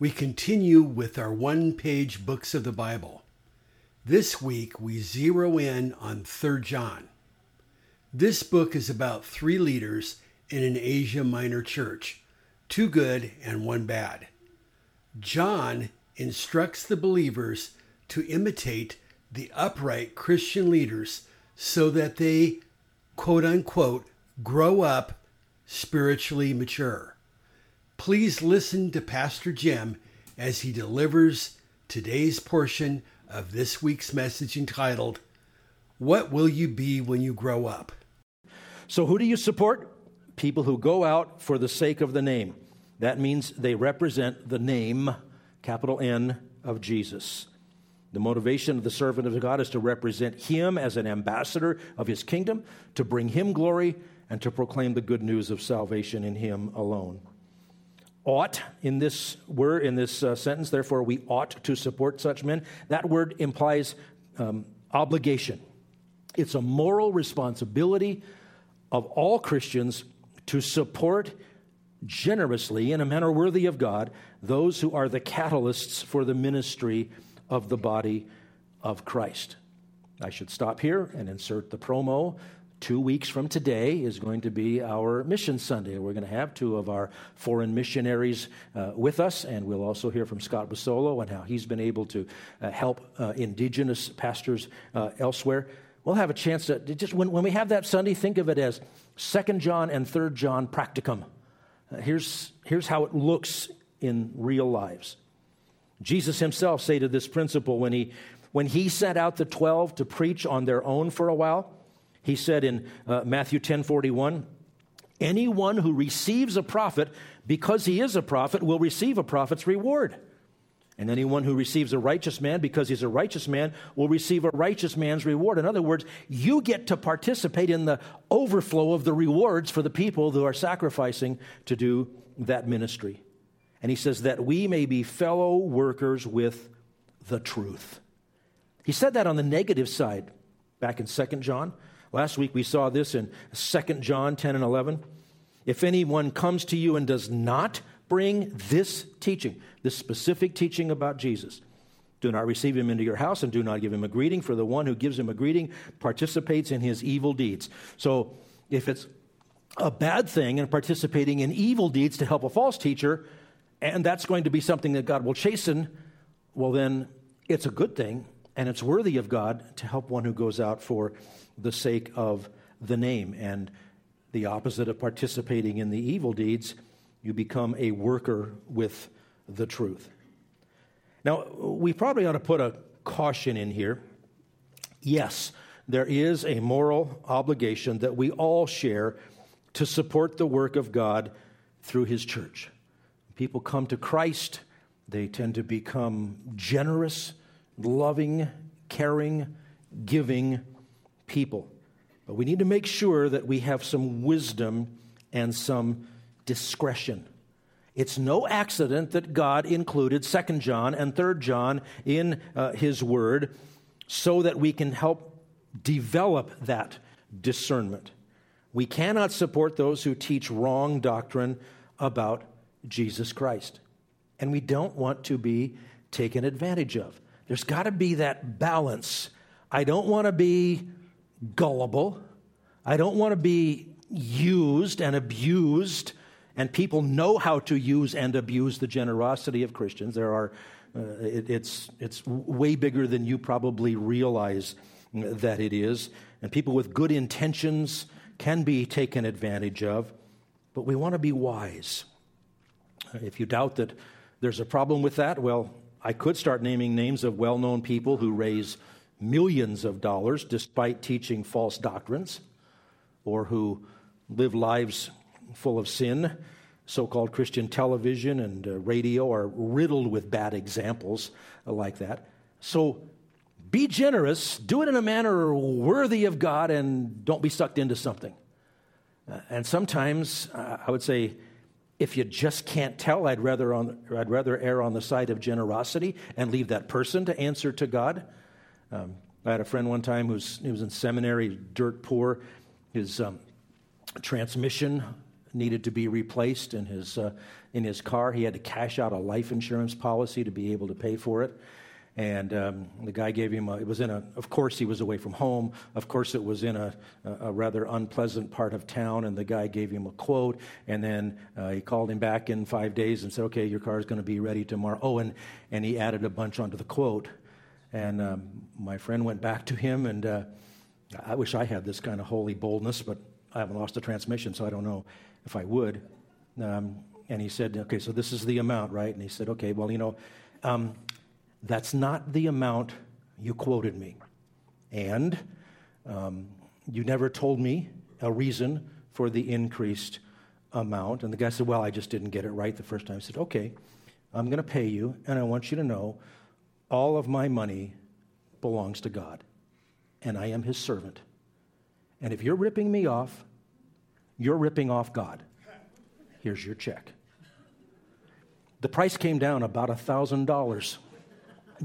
we continue with our one page books of the Bible. This week, we zero in on 3 John. This book is about three leaders in an Asia Minor church two good and one bad. John instructs the believers to imitate the upright Christian leaders so that they, quote unquote, grow up spiritually mature. Please listen to Pastor Jim as he delivers today's portion of this week's message entitled, What Will You Be When You Grow Up? So, who do you support? People who go out for the sake of the name. That means they represent the name, capital N, of Jesus. The motivation of the servant of God is to represent him as an ambassador of his kingdom, to bring him glory, and to proclaim the good news of salvation in him alone. Ought in this word, in this uh, sentence, therefore, we ought to support such men. That word implies um, obligation. It's a moral responsibility of all Christians to support generously, in a manner worthy of God, those who are the catalysts for the ministry of the body of Christ. I should stop here and insert the promo. Two weeks from today is going to be our Mission Sunday. We're going to have two of our foreign missionaries uh, with us, and we'll also hear from Scott Basolo and how he's been able to uh, help uh, indigenous pastors uh, elsewhere. We'll have a chance to just, when, when we have that Sunday, think of it as Second John and Third John practicum. Uh, here's, here's how it looks in real lives. Jesus himself stated this principle when he, when he sent out the 12 to preach on their own for a while. He said in uh, Matthew 10 41, anyone who receives a prophet because he is a prophet will receive a prophet's reward. And anyone who receives a righteous man because he's a righteous man will receive a righteous man's reward. In other words, you get to participate in the overflow of the rewards for the people who are sacrificing to do that ministry. And he says that we may be fellow workers with the truth. He said that on the negative side back in 2 John. Last week we saw this in 2 John 10 and 11. If anyone comes to you and does not bring this teaching, this specific teaching about Jesus. Do not receive him into your house and do not give him a greeting, for the one who gives him a greeting participates in his evil deeds. So, if it's a bad thing and participating in evil deeds to help a false teacher, and that's going to be something that God will chasten, well, then it's a good thing and it's worthy of God to help one who goes out for the sake of the name. And the opposite of participating in the evil deeds you become a worker with the truth. Now, we probably ought to put a caution in here. Yes, there is a moral obligation that we all share to support the work of God through His church. People come to Christ, they tend to become generous, loving, caring, giving people. But we need to make sure that we have some wisdom and some discretion. It's no accident that God included 2 John and 3 John in uh, His Word so that we can help develop that discernment. We cannot support those who teach wrong doctrine about Jesus Christ. And we don't want to be taken advantage of. There's got to be that balance. I don't want to be gullible. I don't want to be used and abused and people know how to use and abuse the generosity of Christians. There are, uh, it, it's, it's way bigger than you probably realize that it is. And people with good intentions can be taken advantage of, but we want to be wise. If you doubt that there's a problem with that, well, I could start naming names of well known people who raise millions of dollars despite teaching false doctrines or who live lives full of sin so called Christian television and uh, radio are riddled with bad examples like that. So be generous, do it in a manner worthy of God, and don't be sucked into something. Uh, and sometimes uh, I would say, if you just can't tell, I'd rather, on, I'd rather err on the side of generosity and leave that person to answer to God. Um, I had a friend one time who's he was in seminary, dirt poor. His um, transmission needed to be replaced in his, uh, in his car. He had to cash out a life insurance policy to be able to pay for it. And um, the guy gave him, a, it was in a, of course, he was away from home. Of course, it was in a, a rather unpleasant part of town. And the guy gave him a quote. And then uh, he called him back in five days and said, okay, your car is going to be ready tomorrow. Oh, and, and he added a bunch onto the quote. And um, my friend went back to him, and uh, I wish I had this kind of holy boldness, but I haven't lost a transmission, so I don't know if I would. Um, and he said, Okay, so this is the amount, right? And he said, Okay, well, you know, um, that's not the amount you quoted me. And um, you never told me a reason for the increased amount. And the guy said, Well, I just didn't get it right the first time. I said, Okay, I'm going to pay you, and I want you to know all of my money belongs to God, and I am his servant. And if you're ripping me off, you're ripping off God. Here's your check. The price came down about $1,000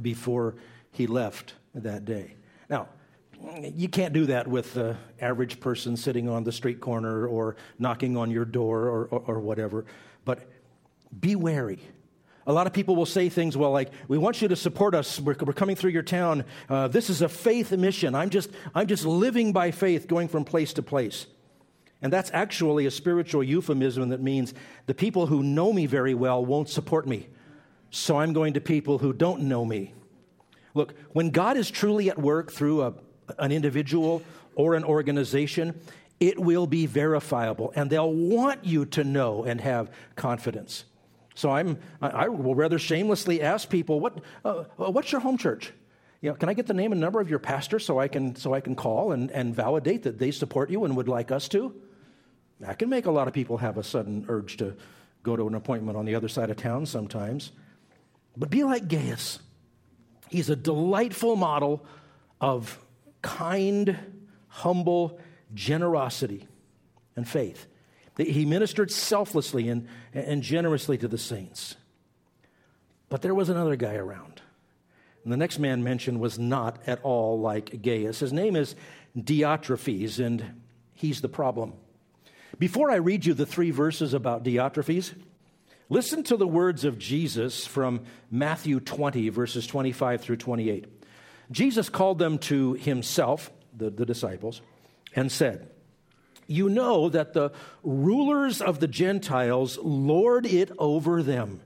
before he left that day. Now, you can't do that with the average person sitting on the street corner or knocking on your door or, or, or whatever, but be wary a lot of people will say things, well, like, we want you to support us. We're, we're coming through your town. Uh, this is a faith mission. I'm just, I'm just living by faith, going from place to place. And that's actually a spiritual euphemism that means the people who know me very well won't support me. So I'm going to people who don't know me. Look, when God is truly at work through a, an individual or an organization, it will be verifiable, and they'll want you to know and have confidence. So I'm, I, will rather shamelessly ask people, what, uh, uh, what's your home church? You know, can I get the name and number of your pastor so I can, so I can call and, and validate that they support you and would like us to? That can make a lot of people have a sudden urge to go to an appointment on the other side of town sometimes. But be like Gaius. He's a delightful model of kind, humble generosity and faith. He ministered selflessly and, and generously to the saints. But there was another guy around. And the next man mentioned was not at all like Gaius. His name is Diotrephes, and he's the problem. Before I read you the three verses about Diotrephes, listen to the words of Jesus from Matthew 20, verses 25 through 28. Jesus called them to himself, the, the disciples, and said, you know that the rulers of the Gentiles lord it over them,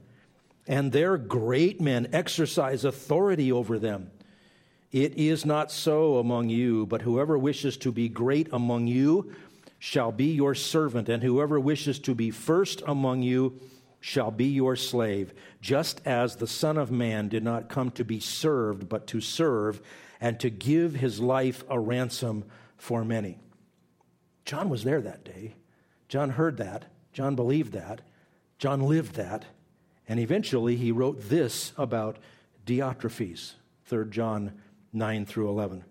and their great men exercise authority over them. It is not so among you, but whoever wishes to be great among you shall be your servant, and whoever wishes to be first among you shall be your slave, just as the Son of Man did not come to be served, but to serve, and to give his life a ransom for many. John was there that day. John heard that. John believed that. John lived that. And eventually he wrote this about Diotrephes, 3 John 9 through 11.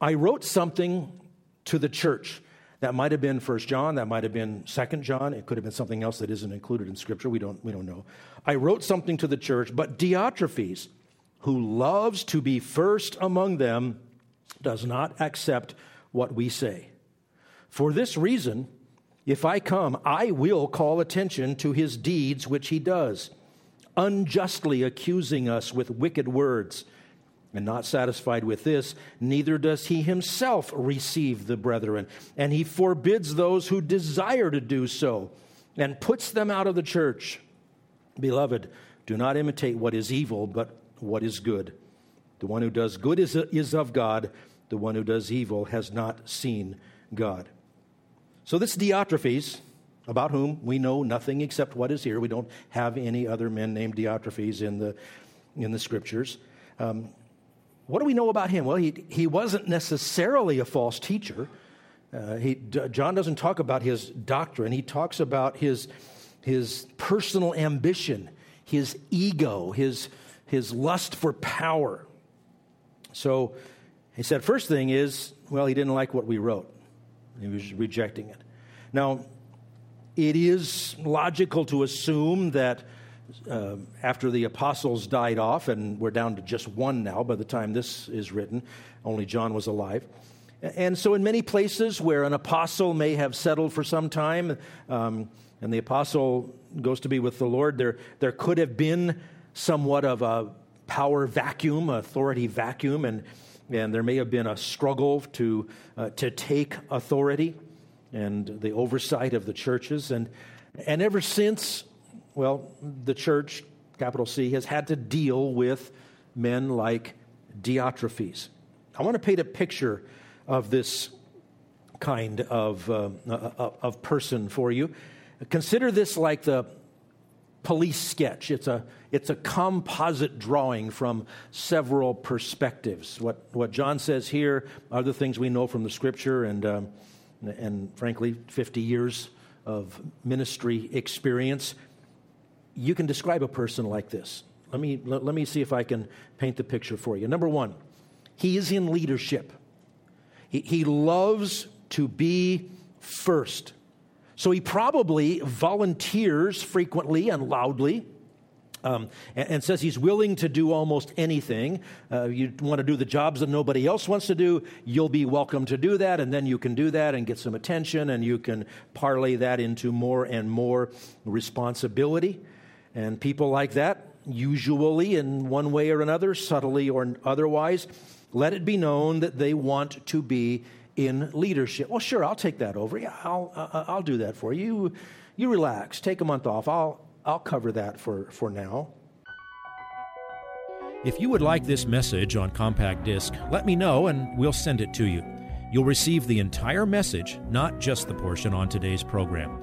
I wrote something to the church. That might have been 1 John, that might have been 2 John, it could have been something else that isn't included in Scripture. We don't, we don't know. I wrote something to the church, but Diotrephes, who loves to be first among them, does not accept what we say. For this reason, if I come, I will call attention to his deeds which he does, unjustly accusing us with wicked words. And not satisfied with this, neither does he himself receive the brethren, and he forbids those who desire to do so, and puts them out of the church. Beloved, do not imitate what is evil, but what is good. The one who does good is, is of God, the one who does evil has not seen God. So, this Diotrephes, about whom we know nothing except what is here, we don't have any other men named Diotrephes in the, in the scriptures. Um, what do we know about him? Well, he, he wasn't necessarily a false teacher. Uh, he, John doesn't talk about his doctrine, he talks about his, his personal ambition, his ego, his, his lust for power. So he said, first thing is, well, he didn't like what we wrote. He was rejecting it. Now, it is logical to assume that uh, after the apostles died off, and we're down to just one now by the time this is written, only John was alive. And so, in many places where an apostle may have settled for some time, um, and the apostle goes to be with the Lord, there, there could have been somewhat of a power vacuum, authority vacuum, and, and there may have been a struggle to, uh, to take authority and the oversight of the churches. And, and ever since, well, the church, capital C, has had to deal with men like Diotrephes. I want to paint a picture of this kind of, uh, uh, of person for you. Consider this like the police sketch. It's a, it's a composite drawing from several perspectives. What, what John says here are the things we know from the scripture and, um, and frankly, 50 years of ministry experience. You can describe a person like this. Let me, let, let me see if I can paint the picture for you. Number one, he is in leadership. He, he loves to be first. So he probably volunteers frequently and loudly. Um, and, and, says he's willing to do almost anything. Uh, you want to do the jobs that nobody else wants to do, you'll be welcome to do that, and then you can do that and get some attention, and you can parlay that into more and more responsibility. And people like that, usually in one way or another, subtly or otherwise, let it be known that they want to be in leadership. Well, sure, I'll take that over. Yeah, I'll, I'll do that for you. You relax, take a month off. I'll, I'll cover that for, for now. If you would like this message on compact disc, let me know and we'll send it to you. You'll receive the entire message, not just the portion on today's program.